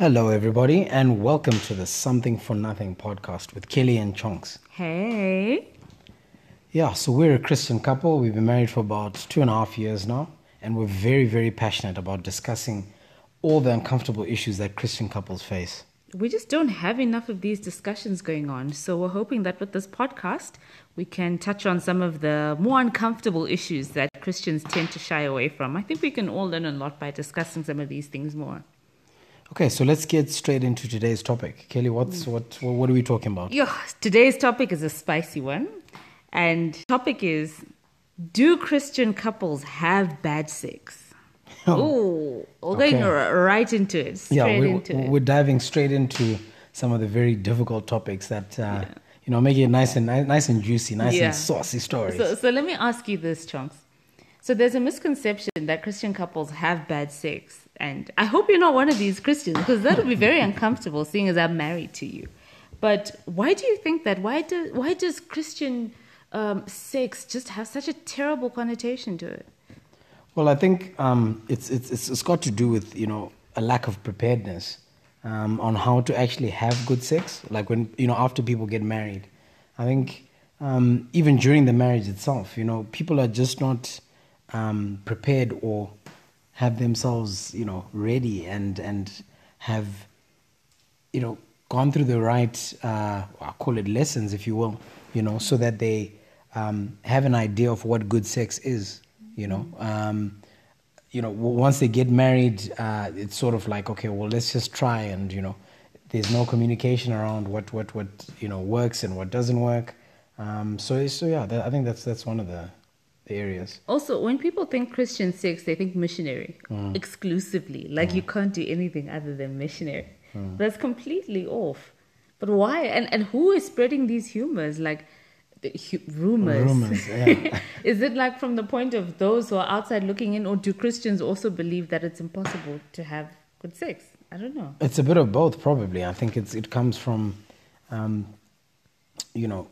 Hello, everybody, and welcome to the Something for Nothing podcast with Kelly and Chonks. Hey. Yeah, so we're a Christian couple. We've been married for about two and a half years now, and we're very, very passionate about discussing all the uncomfortable issues that Christian couples face. We just don't have enough of these discussions going on. So we're hoping that with this podcast, we can touch on some of the more uncomfortable issues that Christians tend to shy away from. I think we can all learn a lot by discussing some of these things more. Okay, so let's get straight into today's topic. Kelly, what's what what are we talking about? Yeah, today's topic is a spicy one. And topic is do Christian couples have bad sex? Oh, we're going Okay. r- right into it. Straight yeah, we, into we're diving straight into some of the very difficult topics that uh, you know make it nice and nice and juicy, nice Yeah. and saucy stories. So, so let me ask you this, Chonks. So there's a misconception that Christian couples have bad sex, and I hope you're not one of these Christians because that would be very uncomfortable, seeing as I'm married to you. But why do you think that? Why do why does Christian um, sex just have such a terrible connotation to it? Well, I think um, it's, it's it's got to do with you know a lack of preparedness um, on how to actually have good sex. Like when you know after people get married, I think um, even during the marriage itself, you know, people are just not um, prepared or have themselves you know ready and and have you know gone through the right uh, I call it lessons, if you will, you know, so that they um, have an idea of what good sex is. You know, um, you know, once they get married, uh, it's sort of like okay, well, let's just try, and you know, there's no communication around what what what you know works and what doesn't work. Um, so so yeah, that, I think that's that's one of the, the areas. Also, when people think Christian sex, they think missionary exclusively. Like you can't do anything other than missionary. That's completely off. But why? And and who is spreading these humors? Like the hu- rumors. Rumors, yeah. is it like from the point of those who are outside looking in, or do Christians also believe that it's impossible to have good sex? I don't know. It's a bit of both, probably. I think it's it comes from, um, you know,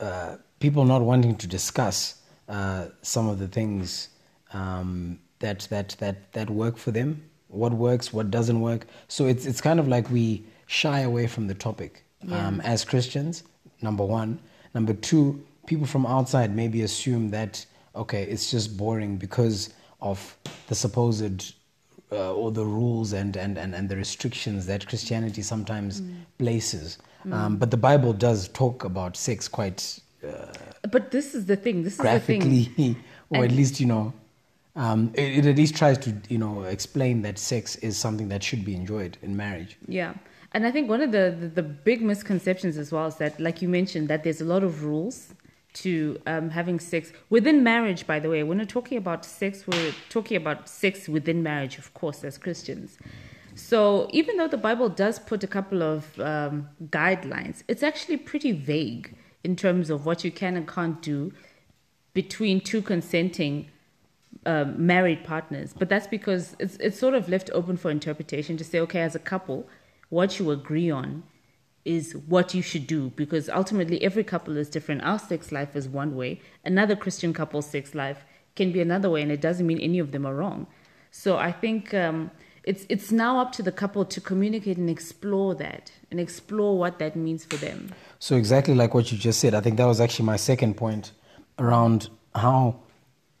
uh, people not wanting to discuss uh, some of the things um, that that that that work for them. What works, what doesn't work. So it's it's kind of like we shy away from the topic um, as Christians. Number one. Number two, people from outside maybe assume that okay, it's just boring because of the supposed uh, or the rules and, and, and, and the restrictions that Christianity sometimes places. Um, but the Bible does talk about sex quite uh, But this is the thing. This is the thing. graphically, or at least, you know, um, it, it at least tries to, you know, explain that sex is something that should be enjoyed in marriage. Yeah. And I think one of the, the, the big misconceptions as well is that, like you mentioned, that there's a lot of rules to um, having sex within marriage, by the way. We're not talking about sex, we're talking about sex within marriage, of course, as Christians. So even though the Bible does put a couple of um, guidelines, it's actually pretty vague in terms of what you can and can't do between two consenting um, married partners. But that's because it's it's sort of left open for interpretation to say, okay, as a couple, what you agree on is what you should do because ultimately every couple is different. Our sex life is one way, another Christian couple's sex life can be another way, and it doesn't mean any of them are wrong. So I think um, it's it's now up to the couple to communicate and explore that and explore what that means for them. So exactly like what you just said, I think that was actually my second point around how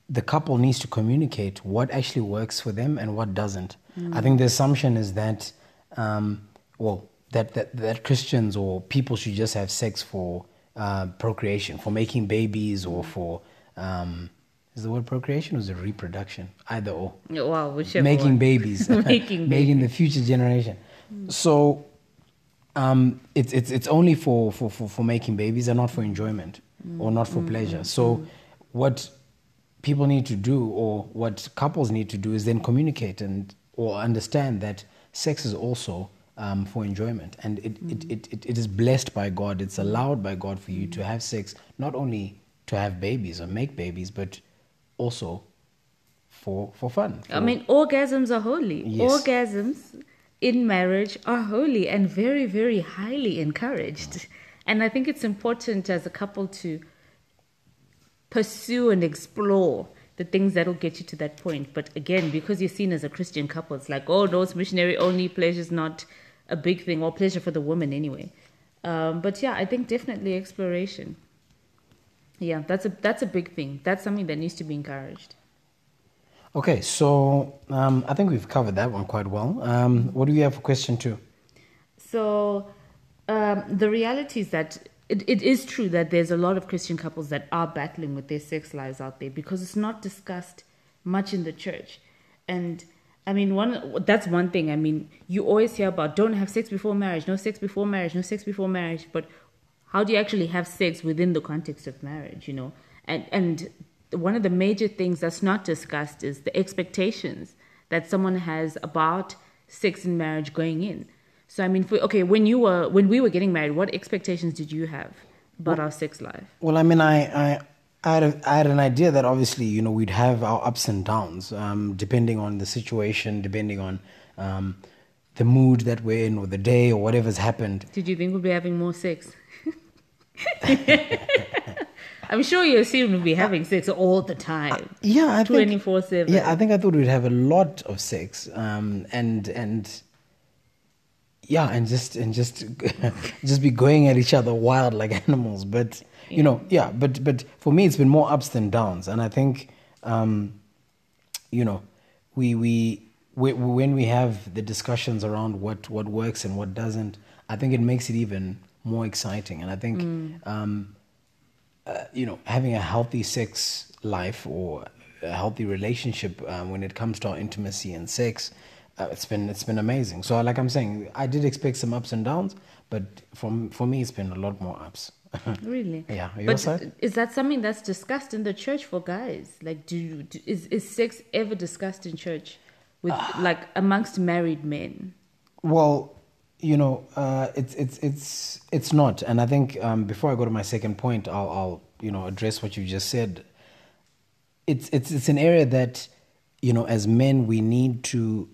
the couple needs to communicate what actually works for them and what doesn't. I think the assumption is that, um, well, that, that that Christians or people should just have sex for uh, procreation, for making babies, or for um, is the word procreation or is it reproduction? Either or Wow, whichever making one. babies, Making making the future generation. So um, it's it's it's only for, for, for, for making babies and not for enjoyment or not for pleasure. So what people need to do or what couples need to do is then communicate and or understand that sex is also um, for enjoyment and it, it, it, it, it is blessed by God. It's allowed by God for you to have sex, not only to have babies or make babies, but also for for fun. I mean, orgasms are holy. Yes. Orgasms in marriage are holy and very, very highly encouraged. And I think it's important as a couple to pursue and explore the things that'll get you to that point. But again, because you're seen as a Christian couple, it's like, oh no, it's missionary only. Pleasure's not a big thing, or pleasure for the woman anyway. Um, but yeah, I think definitely exploration. Yeah, that's a that's a big thing. That's something that needs to be encouraged. Okay, so um, I think we've covered that one quite well. Um, what do you have for question two? So um, the reality is that it, it is true that there's a lot of Christian couples that are battling with their sex lives out there because it's not discussed much in the church. And I mean, one that's one thing. I mean, you always hear about don't have sex before marriage, no sex before marriage, no sex before marriage. But how do you actually have sex within the context of marriage? You know, and and one of the major things that's not discussed is the expectations that someone has about sex in marriage going in. So I mean, for, okay, when you were when we were getting married, what expectations did you have about well, our sex life? Well, I mean, I I I had, a, I had an idea that obviously you know we'd have our ups and downs um, depending on the situation, depending on. Um, the mood that we're in, or the day, or whatever's happened. Did you think we'd be having more sex? I'm sure you assume we'd be having sex all the time. Uh, yeah, I 24 7. Yeah, I think I thought we'd have a lot of sex. Um, and, and, yeah, and just, and just, just be going at each other wild like animals. But, you know, yeah, but, but for me, it's been more ups than downs. And I think, um, you know, we, we, we, when we have the discussions around what, what works and what doesn't, I think it makes it even more exciting. And I think, mm. um, uh, you know, having a healthy sex life or a healthy relationship um, when it comes to our intimacy and sex, uh, it's been it's been amazing. So, like I'm saying, I did expect some ups and downs, but from for me, it's been a lot more ups. really? Yeah. Your but side? is that something that's discussed in the church for guys? Like, do, do is is sex ever discussed in church with uh, like amongst married men? Well, you know, uh, it's it's it's it's not. And I think um, before I go to my second point, I'll, I'll you know address what you just said. It's it's it's an area that you know, as men, we need to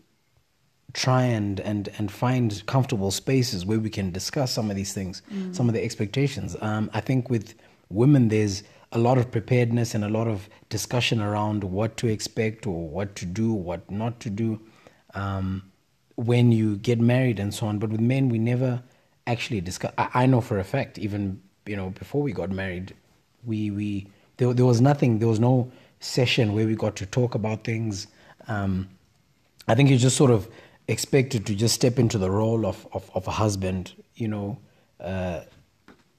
try and and and find comfortable spaces where we can discuss some of these things, mm. some of the expectations. Um, I think with women, there's a lot of preparedness and a lot of discussion around what to expect or what to do, what not to do. Um, when you get married and so on. But with men, we never actually discuss. I, I know for a fact, even you know before we got married, we we there, there was nothing. There was no session where we got to talk about things. Um, I think you just sort of expected to just step into the role of of, of a husband, you know, uh,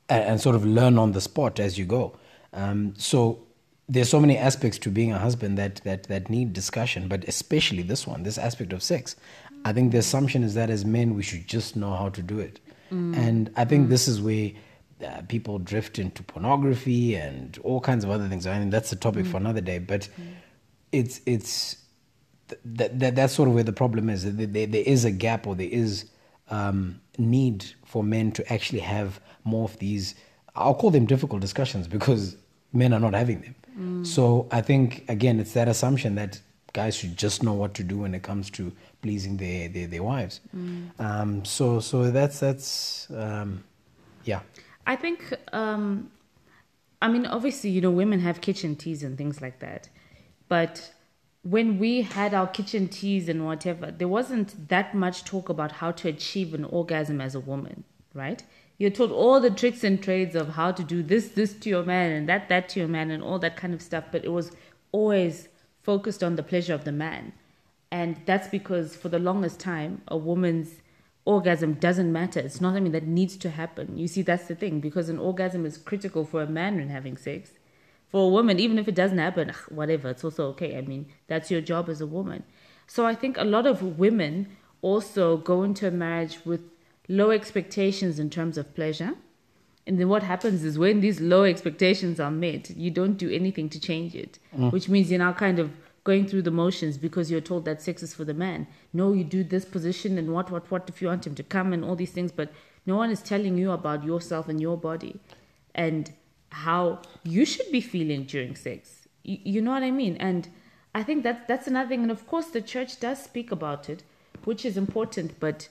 and, and, sort of learn on the spot as you go. Um, so there's so many aspects to being a husband that that that need discussion, but especially this one, this aspect of sex. I think the assumption is that as men, we should just know how to do it. Mm. And I think mm. this is where uh, people drift into pornography and all kinds of other things. I mean, that's a topic mm. for another day, but it's, it's, that, that, that's sort of where the problem is. There, there, there is a gap or there is um, need for men to actually have more of these, I'll call them difficult discussions because men are not having them. So I think, again, it's that assumption that guys should just know what to do when it comes to pleasing their their, their wives. Mm. Um, so so that's that's um, yeah. I think um, I mean obviously you know women have kitchen teas and things like that, but when we had our kitchen teas and whatever, there wasn't that much talk about how to achieve an orgasm as a woman, right? You're taught all the tricks and trades of how to do this, this to your man, and that, that to your man, and all that kind of stuff. But it was always focused on the pleasure of the man. And that's because for the longest time, a woman's orgasm doesn't matter. It's not something that needs to happen. You see, that's the thing, because an orgasm is critical for a man when having sex. For a woman, even if it doesn't happen, whatever, it's also okay. I mean, that's your job as a woman. So I think a lot of women also go into a marriage with low expectations in terms of pleasure. And then what happens is when these low expectations are met, you don't do anything to change it, mm. which means you're now kind of going through the motions because you're told that sex is for the man. No, you do this position and what, what, what if you want him to come and all these things, but no one is telling you about yourself and your body and how you should be feeling during sex. You, you know what I mean? And I think that that's another thing. And of course, the church does speak about it, which is important, but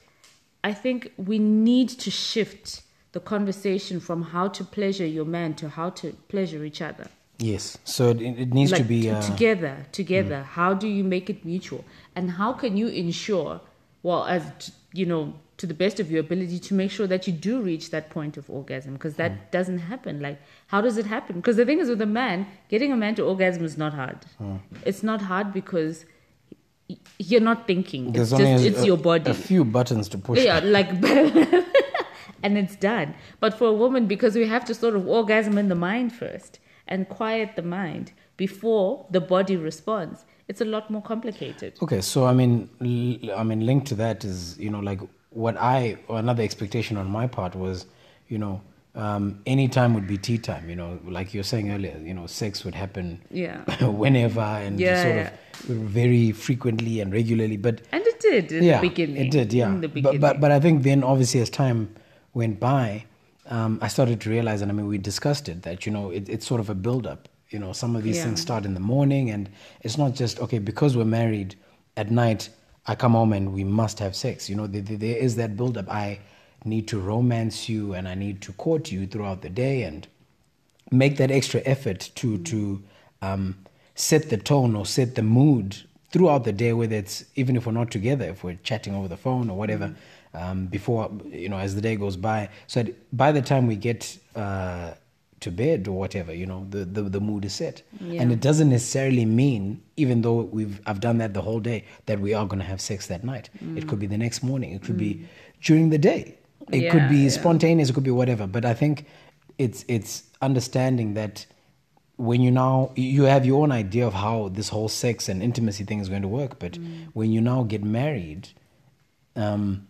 I think we need to shift the conversation from how to pleasure your man to how to pleasure each other. Yes. So it, it needs to be uh, together together how do you make it mutual and how can you ensure well as you know to the best of your ability to make sure that you do reach that point of orgasm because that Hmm. doesn't happen like how does it happen because the thing is with a man getting a man to orgasm is not hard Hmm. it's not hard because you're not thinking it's There's just a, it's your body A few buttons to push. yeah, like, and it's done. But for a woman, because we have to sort of orgasm in the mind first and quiet the mind before the body responds, it's a lot more complicated. Okay, so I mean, l- I mean, linked to that is you know like what I or another expectation on my part was, you know, um, any time would be tea time. You know, like you were saying earlier, you know, sex would happen Yeah. whenever and Yeah, sort yeah. of very frequently and regularly. But And it did in yeah, the beginning. it did, yeah. In the but, beginning. but but I think then obviously as time went by, um, I started to realize, and I mean we discussed it that you know it, it's sort of a build up. You know, some of these Yeah. things start in the morning, and it's not just okay because we're married at night. I come home and we must have sex. You know, there, is that build up. I need to romance you, and I need to court you throughout the day, and make that extra effort to to um, set the tone or set the mood throughout the day, whether it's even if we're not together, if we're chatting over the phone or whatever, um, before you know as the day goes by. So by the time we get uh, to bed or whatever, you know, the, the, the mood is set, Yeah. and it doesn't necessarily mean even though we've I've done that the whole day that we are going to have sex that night. It could be the next morning. It could be during the day. It could be yeah. spontaneous. It could be whatever. But I think it's it's understanding that when you now you have your own idea of how this whole sex and intimacy thing is going to work but when you now get married um,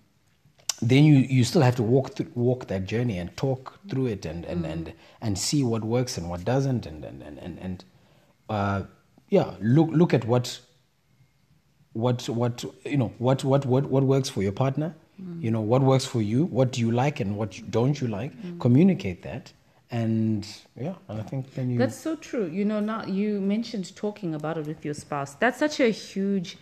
then you, you still have to walk through, walk that journey and talk through it and and, and, and see what works and what doesn't and and and, and, and uh, yeah look look at what what what you know what what what, what works for your partner you know what works for you what do you like and what you- don't you like communicate that and yeah and i think then you That's so true. You know, now you mentioned talking about it with your spouse. That's such a huge,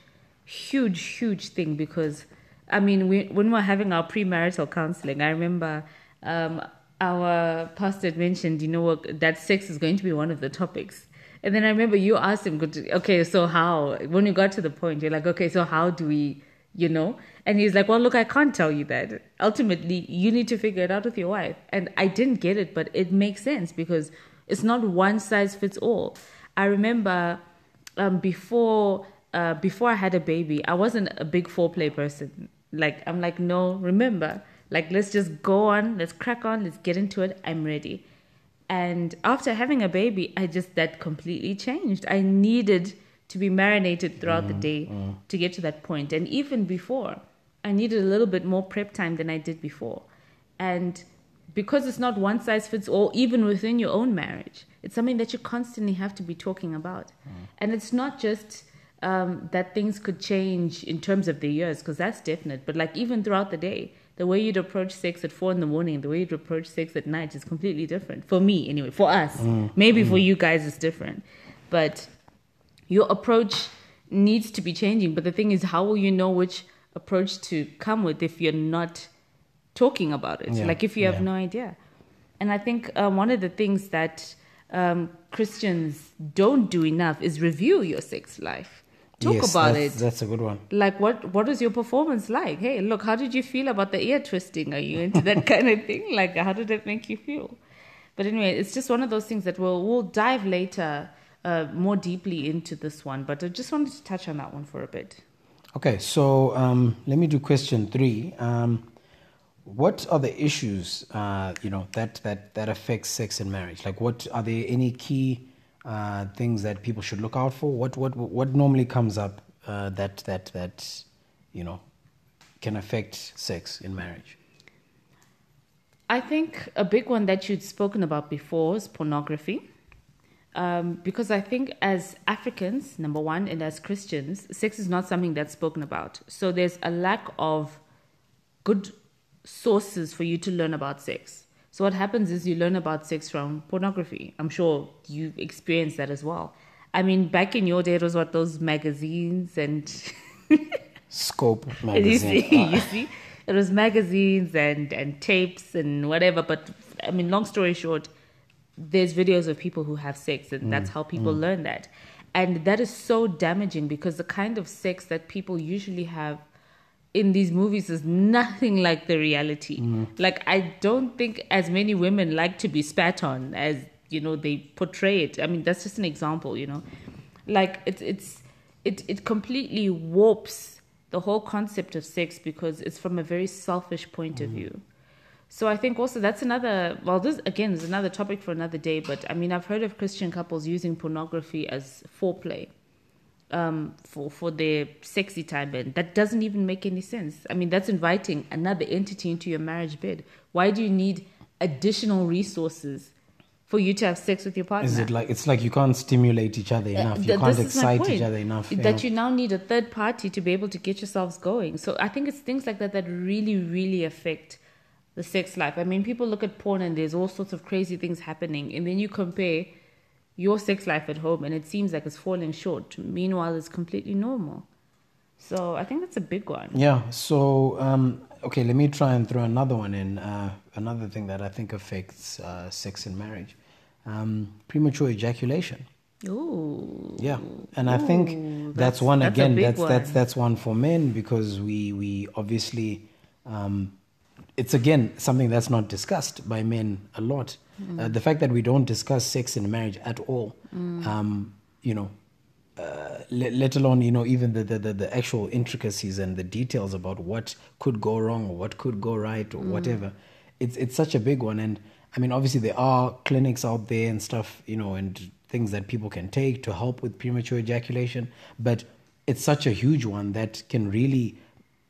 huge, huge thing because, I mean, we, when we're having our premarital counseling, I remember um, our pastor had mentioned, you know, that sex is going to be one of the topics. And then I remember you asked him, okay, so how? When you got to the point, you're like, okay, so how do we, you know? And he's like, well, look, I can't tell you that. Ultimately, you need to figure it out with your wife. And I didn't get it, but it makes sense because it's not one size fits all. I remember um, before uh, before I had a baby, I wasn't a big foreplay person. Like I'm like, no, remember, like let's just go on, let's crack on, let's get into it. I'm ready. And after having a baby, I just that completely changed. I needed to be marinated throughout the mm, day mm. to get to that point. And even before, I needed a little bit more prep time than I did before. And because it's not one size fits all, even within your own marriage, it's something that you constantly have to be talking about. Mm. And it's not just um, that things could change in terms of the years, because that's definite, but like even throughout the day, the way you'd approach sex at four in the morning, the way you'd approach sex at night is completely different. For me, anyway, for us. Maybe for you guys, it's different. But your approach needs to be changing. But the thing is, how will you know which approach to come with if you're not talking about it? Yeah, Like if you have yeah. no idea. And I think um, one of the things that um, Christians don't do enough is review your sex life. Talk Yes, about that's, it. that's a good one Like what what was your performance like? Hey, look, how did you feel about the ear twisting? Are you into that kind of thing? Like how did it make you feel? But anyway, it's just one of those things that we'll we'll dive later uh, more deeply into this one. But I just wanted to touch on that one for a bit. Okay, so um, let me do question three. Um, what are the issues, uh, you know, that, that, that affect sex and marriage? Like, what are there any key uh, things that people should look out for? What, what, what normally comes up uh, that, that, that, you know, can affect sex in marriage? I think a big one that you'd spoken about before is pornography. Um, because I think as Africans, number one, and as Christians, sex is not something that's spoken about. So there's a lack of good sources for you to learn about sex. So what happens is you learn about sex from pornography. I'm sure you experienced that as well. I mean, back in your day, it was what those magazines and Scope you magazine. see, you see, it was magazines and and tapes and whatever. But I mean, long story short, there's videos of people who have sex, and mm, that's how people mm. learn that. And that is so damaging because the kind of sex that people usually have in these movies is nothing like the reality. Mm-hmm. Like I don't think as many women like to be spat on as you know they portray it. I mean that's just an example, you know. Like it's it's it it completely warps the whole concept of sex because it's from a very selfish point of mm-hmm. view. So I think also that's another well this again is another topic for another day, but I mean I've heard of Christian couples using pornography as foreplay um, for for their sexy time, and that doesn't even make any sense. I mean, that's inviting another entity into your marriage bed. Why do you need additional resources for you to have sex with your partner? Is it like it's like you can't stimulate each other enough? Uh, you th- can't is my excite each other enough. That yeah. you now need a third party to be able to get yourselves going. So I think it's things like that that really, really affect the sex life. I mean, people look at porn and there's all sorts of crazy things happening, and then you compare your sex life at home, and it seems like it's falling short. Meanwhile, it's completely normal. So I think that's a big one. Yeah. So um, okay, let me try and throw another one in. Uh, another thing that I think affects uh, sex in marriage, um, premature ejaculation. Ooh. Yeah, and I think that's, that's- one that's again. That's that's that's one for men because we we obviously um, it's again something that's not discussed by men a lot. Mm. Uh, the fact that we don't discuss sex in marriage at all, um, you know, uh, let, let alone you know even the, the, the, actual intricacies and the details about what could go wrong or what could go right or whatever it's it's such a big one and i mean obviously there are clinics out there and stuff you know and things that people can take to help with premature ejaculation but it's such a huge one that can really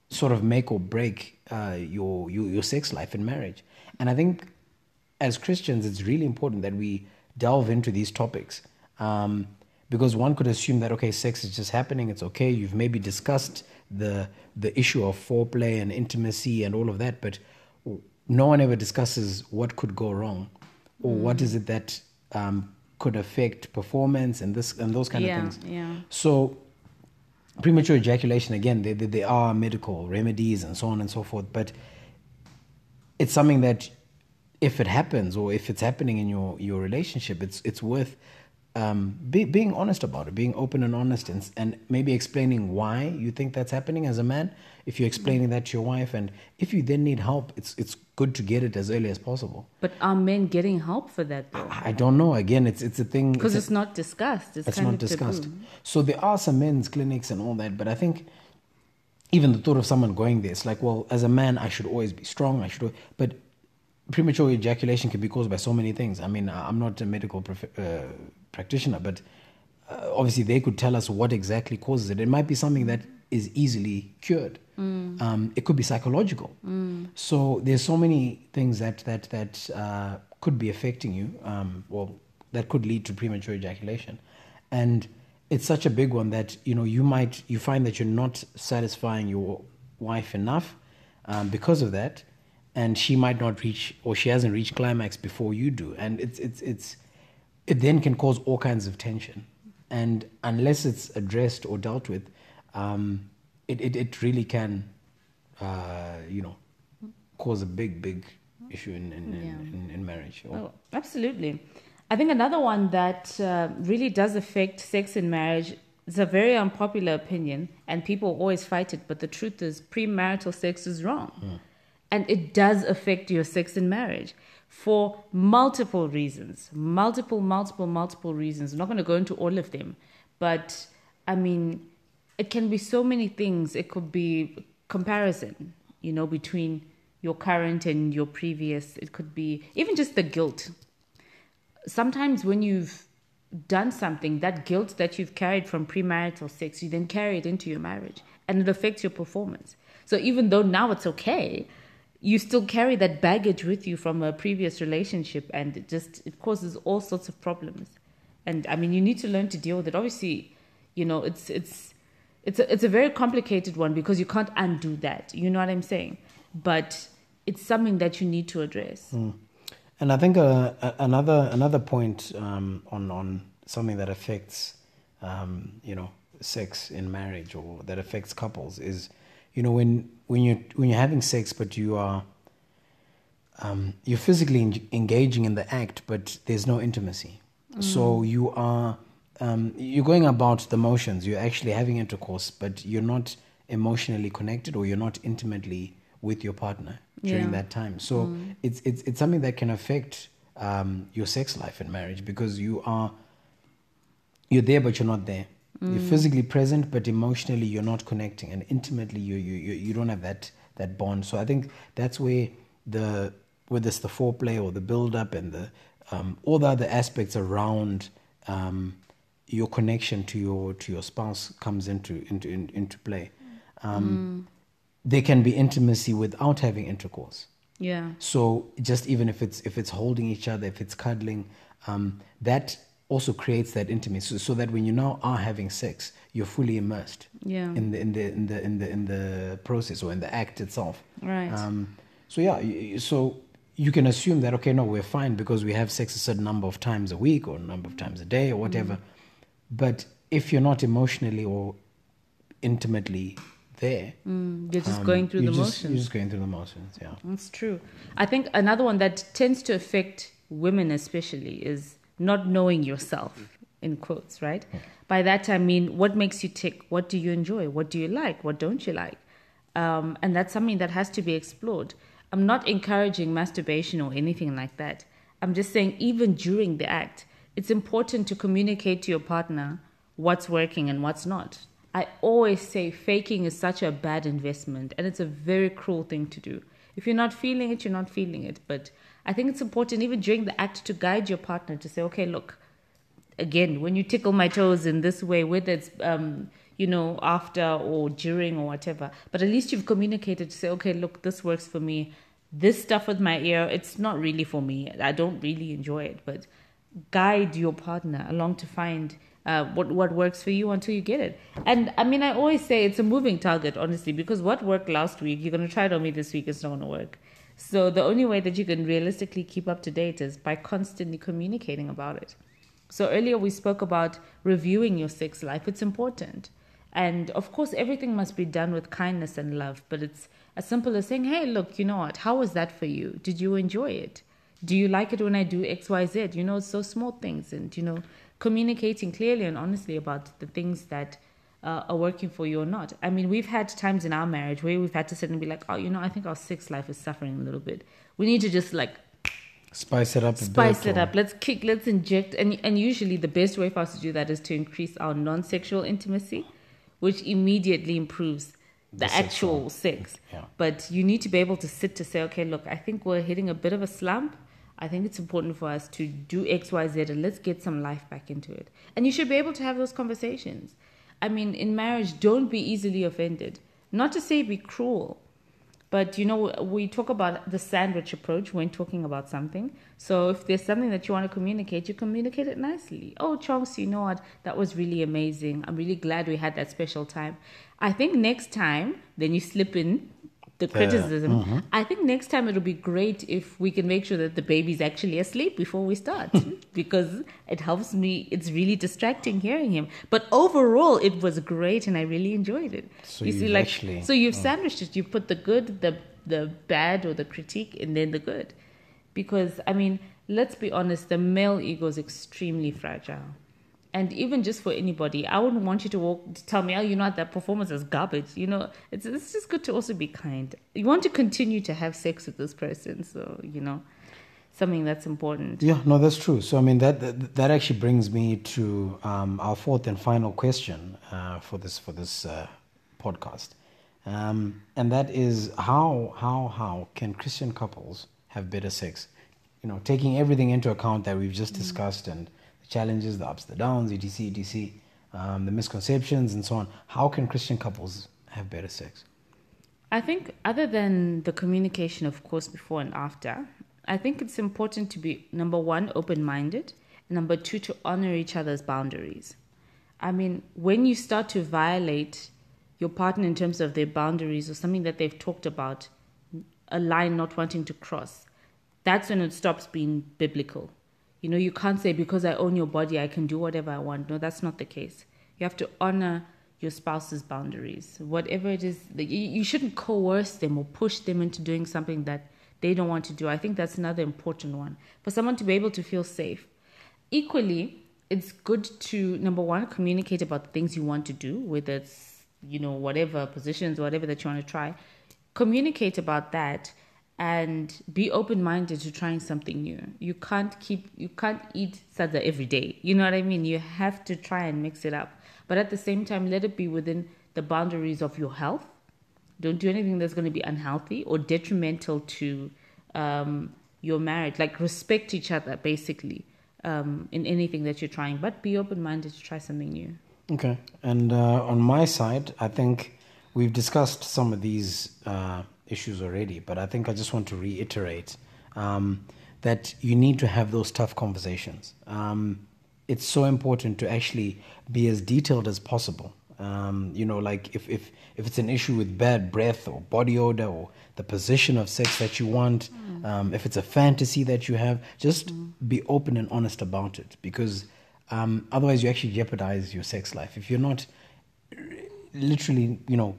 sort of make or break uh, your, your your sex life in marriage and i think as Christians, it's really important that we delve into these topics. Um, because one could assume that okay, sex is just happening, it's okay. You've maybe discussed the the issue of foreplay and intimacy and all of that, but no one ever discusses what could go wrong, or what is it that um, could affect performance and this and those kind Yeah, of things. yeah. So premature ejaculation again, there, there are medical remedies and so on and so forth, but it's something that if it happens or if it's happening in your, your relationship, it's it's worth um, be, being honest about it, being open and honest, and, and maybe explaining why you think that's happening as a man. If you're explaining that to your wife, and if you then need help, it's it's good to get it as early as possible. But are men getting help for that though? I don't know. Again, it's it's a thing. Because it's it's not discussed. It's, it's kind not of discussed. taboo. So there are some men's clinics and all that, but I think even the thought of someone going there, it's like, well, as a man, I should always be strong. I should, but premature ejaculation can be caused by so many things. I mean, I'm not a medical prof- uh, practitioner, but uh, obviously they could tell us what exactly causes it. It might be something that is easily cured. Um, it could be psychological. So there's so many things that that that uh, could be affecting you. Um, well, that could lead to premature ejaculation, and it's such a big one that you know you might you find that you're not satisfying your wife enough um, because of that, and she might not reach or she hasn't reached climax before you do, and it's it's it's it then can cause all kinds of tension, and unless it's addressed or dealt with, um, it, it it really can, uh, you know, cause a big big issue in in, Yeah. in, in, marriage. Oh, absolutely. I think another one that uh, really does affect sex in marriage is a very unpopular opinion, and people always fight it. But the truth is, premarital sex is wrong, and it does affect your sex in marriage for multiple reasons, multiple, multiple, multiple reasons. I'm not going to go into all of them, but I mean, it can be so many things. It could be comparison, you know, between your current and your previous. It could be even just the guilt. Sometimes when you've done something, that guilt that you've carried from premarital sex, you then carry it into your marriage and it affects your performance. So even though now it's okay, you still carry that baggage with you from a previous relationship and it just it causes all sorts of problems. And I mean you need to learn to deal with it. Obviously, you know, it's it's it's a, it's a very complicated one because you can't undo that. You know what I'm saying? But it's something that you need to address. And I think uh, another another point um, on on something that affects um, you know sex in marriage or that affects couples is you know when when you when you're having sex but you are um, you're physically en- engaging in the act, but there's no intimacy. So you are um, you're going about the motions. You're actually having intercourse, but you're not emotionally connected, or you're not intimately with your partner during Yeah. that time. So it's it's it's something that can affect um, your sex life in marriage because you are you're there but you're not there. You're physically present but emotionally you're not connecting, and intimately you you you, you don't have that that bond. So I think that's where the whether it's the foreplay or the build up and the um, all the other aspects around um, your connection to your to your spouse comes into into in, into play. Um, There can be intimacy without having intercourse. Yeah. So just even if it's if it's holding each other, if it's cuddling, um, that also creates that intimacy. So, so that when you now are having sex, you're fully immersed Yeah. in the in the in the in the in the process or in the act itself. Right. Um, so yeah, so you can assume that okay, no, we're fine because we have sex a certain number of times a week or a number of times a day or whatever. But if you're not emotionally or intimately there, Mm, you're just um, going through the just, motions. You're just going through the motions. Yeah. That's true. I think another one that tends to affect women, especially, is not knowing yourself, in quotes, right? By that I mean, what makes you tick? What do you enjoy? What do you like? What don't you like? Um, and that's something that has to be explored. I'm not encouraging masturbation or anything like that. I'm just saying, even during the act, it's important to communicate to your partner what's working and what's not. I always say faking is such a bad investment and it's a very cruel thing to do. If you're not feeling it, you're not feeling it. But I think it's important, even during the act, to guide your partner to say, okay, look, again, when you tickle my toes in this way, whether it's, um, you know, after or during or whatever, but at least you've communicated to say, okay, look, this works for me. This stuff with my ear, it's not really for me. I don't really enjoy it, but guide your partner along to find uh, what what works for you until you get it. And I mean, I always say it's a moving target, honestly, because what worked last week, you're gonna try it on me this week. It's not gonna work. So the only way that you can realistically keep up to date is by constantly communicating about it. So earlier we spoke about reviewing your sex life. It's important. And of course, everything must be done with kindness and love, but it's as simple as saying, hey, look, you know what? How was that for you? Did you enjoy it? Do you like it when I do X, Y, Z? You know, it's those small things and, you know, communicating clearly and honestly about the things that uh, are working for you or not. I mean, we've had times in our marriage where we've had to sit and be like, oh, you know, I think our sex life is suffering a little bit. We need to just like Spice it up. Spice it or- up. Let's kick, let's inject. And, and usually the best way for us to do that is to increase our non sexual intimacy, which immediately improves the, The actual sex. Yeah. But you need to be able to sit to say, okay, look, I think we're hitting a bit of a slump. I think it's important for us to do X, Y, Z, and let's get some life back into it. And you should be able to have those conversations. I mean, in marriage, don't be easily offended. Not to say be cruel, but you know, we talk about the sandwich approach when talking about something. So if there's something that you want to communicate, you communicate it nicely. Oh, Chonks, you know what? That was really amazing. I'm really glad we had that special time. I think next time, then you slip in the criticism. Mm-hmm. I think next time it'll be great if we can make sure that the baby's actually asleep before we start because it helps me. It's really distracting hearing him. But overall, it was great and I really enjoyed it. So you see, like, actually- so you've mm. sandwiched it. You put the good, the the bad, or the critique, and then the good. Because I mean, let's be honest, the male ego is extremely fragile. And even just for anybody, I wouldn't want you to walk to tell me, oh, you know what, that performance is garbage. You know, it's it's just good to also be kind. You want to continue to have sex with this person, so you know, something that's important. Yeah, no, that's true. So, I mean, that that, that actually brings me to um, our fourth and final question uh, for this for this uh, podcast, um, and that is how how how can Christian couples have better sex? You know, taking everything into account that we've just discussed and challenges, the ups, the downs, etc., etc., um, the misconceptions, and so on. How can Christian couples have better sex? I think, other than the communication, of course, before and after, I think it's important to be number one, open minded, number two, to honor each other's boundaries. I mean, when you start to violate your partner in terms of their boundaries or something that they've talked about, a line not wanting to cross, that's when it stops being biblical. You know, you can't say because I own your body, I can do whatever I want. No, that's not the case. You have to honor your spouse's boundaries. Whatever it is, you, shouldn't coerce them or push them into doing something that they don't want to do. I think that's another important one for someone to be able to feel safe. Equally, it's good to number one communicate about the things you want to do, whether it's you know whatever positions, whatever that you want to try. Communicate about that and be open minded to trying something new. You can't keep you can't eat sadza every day. You know what I mean? You have to try and mix it up. But at the same time let it be within the boundaries of your health. Don't do anything that's going to be unhealthy or detrimental to um, your marriage. Like respect each other basically um, in anything that you're trying, but be open minded to try something new. Okay. And uh, on my side, I think we've discussed some of these uh, issues already, but I think I just want to reiterate um, that you need to have those tough conversations. Um, it's so important to actually be as detailed as possible. Um, you know, like if, if, if it's an issue with bad breath or body odor or the position of sex that you want, mm. um, if it's a fantasy that you have, just mm. be open and honest about it because um, otherwise you actually jeopardize your sex life. If you're not literally, you know,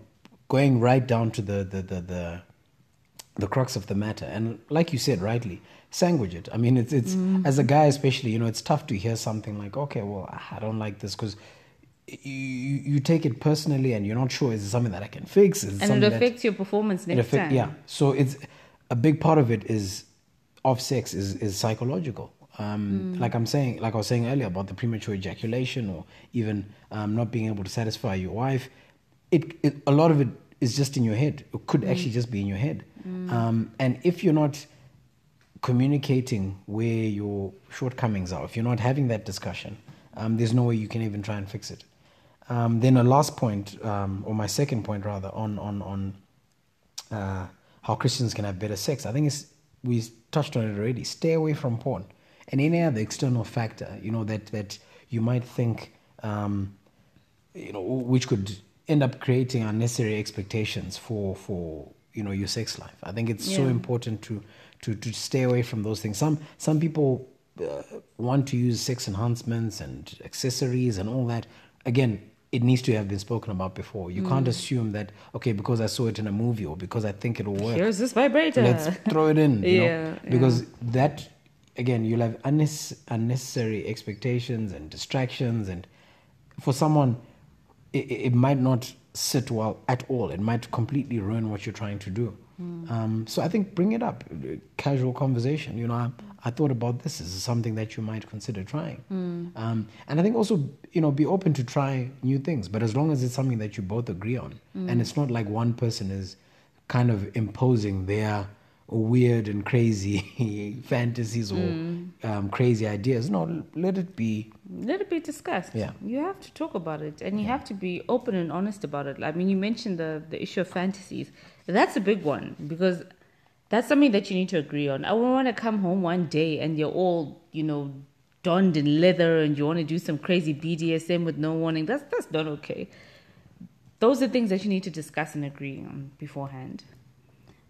going right down to the, the, the, the, the crux of the matter, and like you said rightly, sanguage it. I mean, it's, it's mm. as a guy especially, you know, it's tough to hear something like, okay, well, I don't like this because you, you take it personally and you're not sure is it something that I can fix? Is it and it affects your performance next affect, time. Yeah. So it's a big part of it is of sex is, is psychological. Um, mm. Like I'm saying, like I was saying earlier about the premature ejaculation or even um, not being able to satisfy your wife. It, it, a lot of it is just in your head. It could mm. actually just be in your head. Mm. Um, and if you're not communicating where your shortcomings are, if you're not having that discussion, um, there's no way you can even try and fix it. Um, then a last point, um, or my second point rather, on on on uh, how Christians can have better sex. I think it's, we touched on it already. Stay away from porn and any other external factor. You know that that you might think, um, you know, which could end up creating unnecessary expectations for for you know your sex life. I think it's yeah. so important to to to stay away from those things. Some some people uh, want to use sex enhancements and accessories and all that. Again, it needs to have been spoken about before. You mm. can't assume that okay because I saw it in a movie or because I think it'll work. Here's this vibrator. Let's throw it in. yeah, know? because yeah. that again you'll have unnecessary expectations and distractions, and for someone it, it might not sit well at all. It might completely ruin what you're trying to do. Mm. Um, so I think bring it up, casual conversation. You know, I, I thought about this. This is something that you might consider trying. Mm. Um, and I think also, you know, be open to try new things, but as long as it's something that you both agree on, mm. and it's not like one person is kind of imposing their weird and crazy fantasies or mm. um, crazy ideas. No, let it be. Let it be discussed. Yeah, you have to talk about it, and you yeah. have to be open and honest about it. I mean, you mentioned the the issue of fantasies. That's a big one because that's something that you need to agree on. I wouldn't want to come home one day and you're all, you know, donned in leather and you want to do some crazy BDSM with no warning. That's that's not okay. Those are things that you need to discuss and agree on beforehand.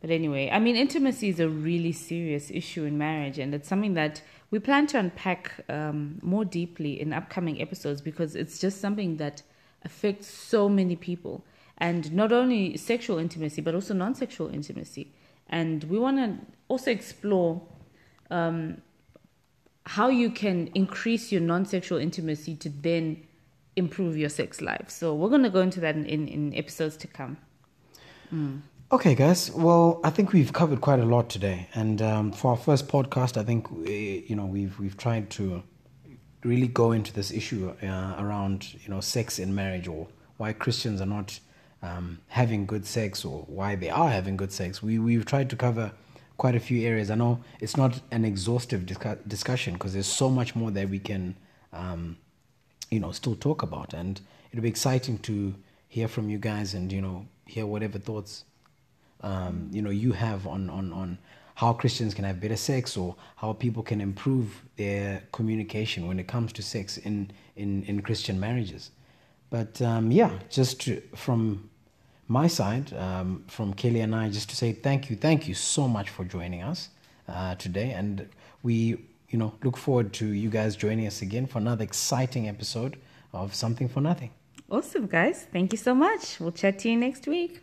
But anyway, I mean, intimacy is a really serious issue in marriage, and it's something that we plan to unpack um, more deeply in upcoming episodes because it's just something that affects so many people, and not only sexual intimacy but also non-sexual intimacy and we want to also explore um, how you can increase your non-sexual intimacy to then improve your sex life. So we're going to go into that in, in, in episodes to come. Mm. Okay, guys. Well, I think we've covered quite a lot today, and um, for our first podcast, I think we, you know we've we've tried to really go into this issue uh, around you know sex in marriage or why Christians are not um, having good sex or why they are having good sex. We we've tried to cover quite a few areas. I know it's not an exhaustive discu- discussion because there's so much more that we can, um, you know, still talk about, and it'll be exciting to hear from you guys and you know hear whatever thoughts um, you know you have on on on how Christians can have better sex or how people can improve their communication when it comes to sex in in in Christian marriages. But um, yeah, just to, from my side, um, from Kelly and I, just to say thank you, thank you so much for joining us uh, today, and we, you know, look forward to you guys joining us again for another exciting episode of Something for Nothing. Awesome, guys! Thank you so much. We'll chat to you next week.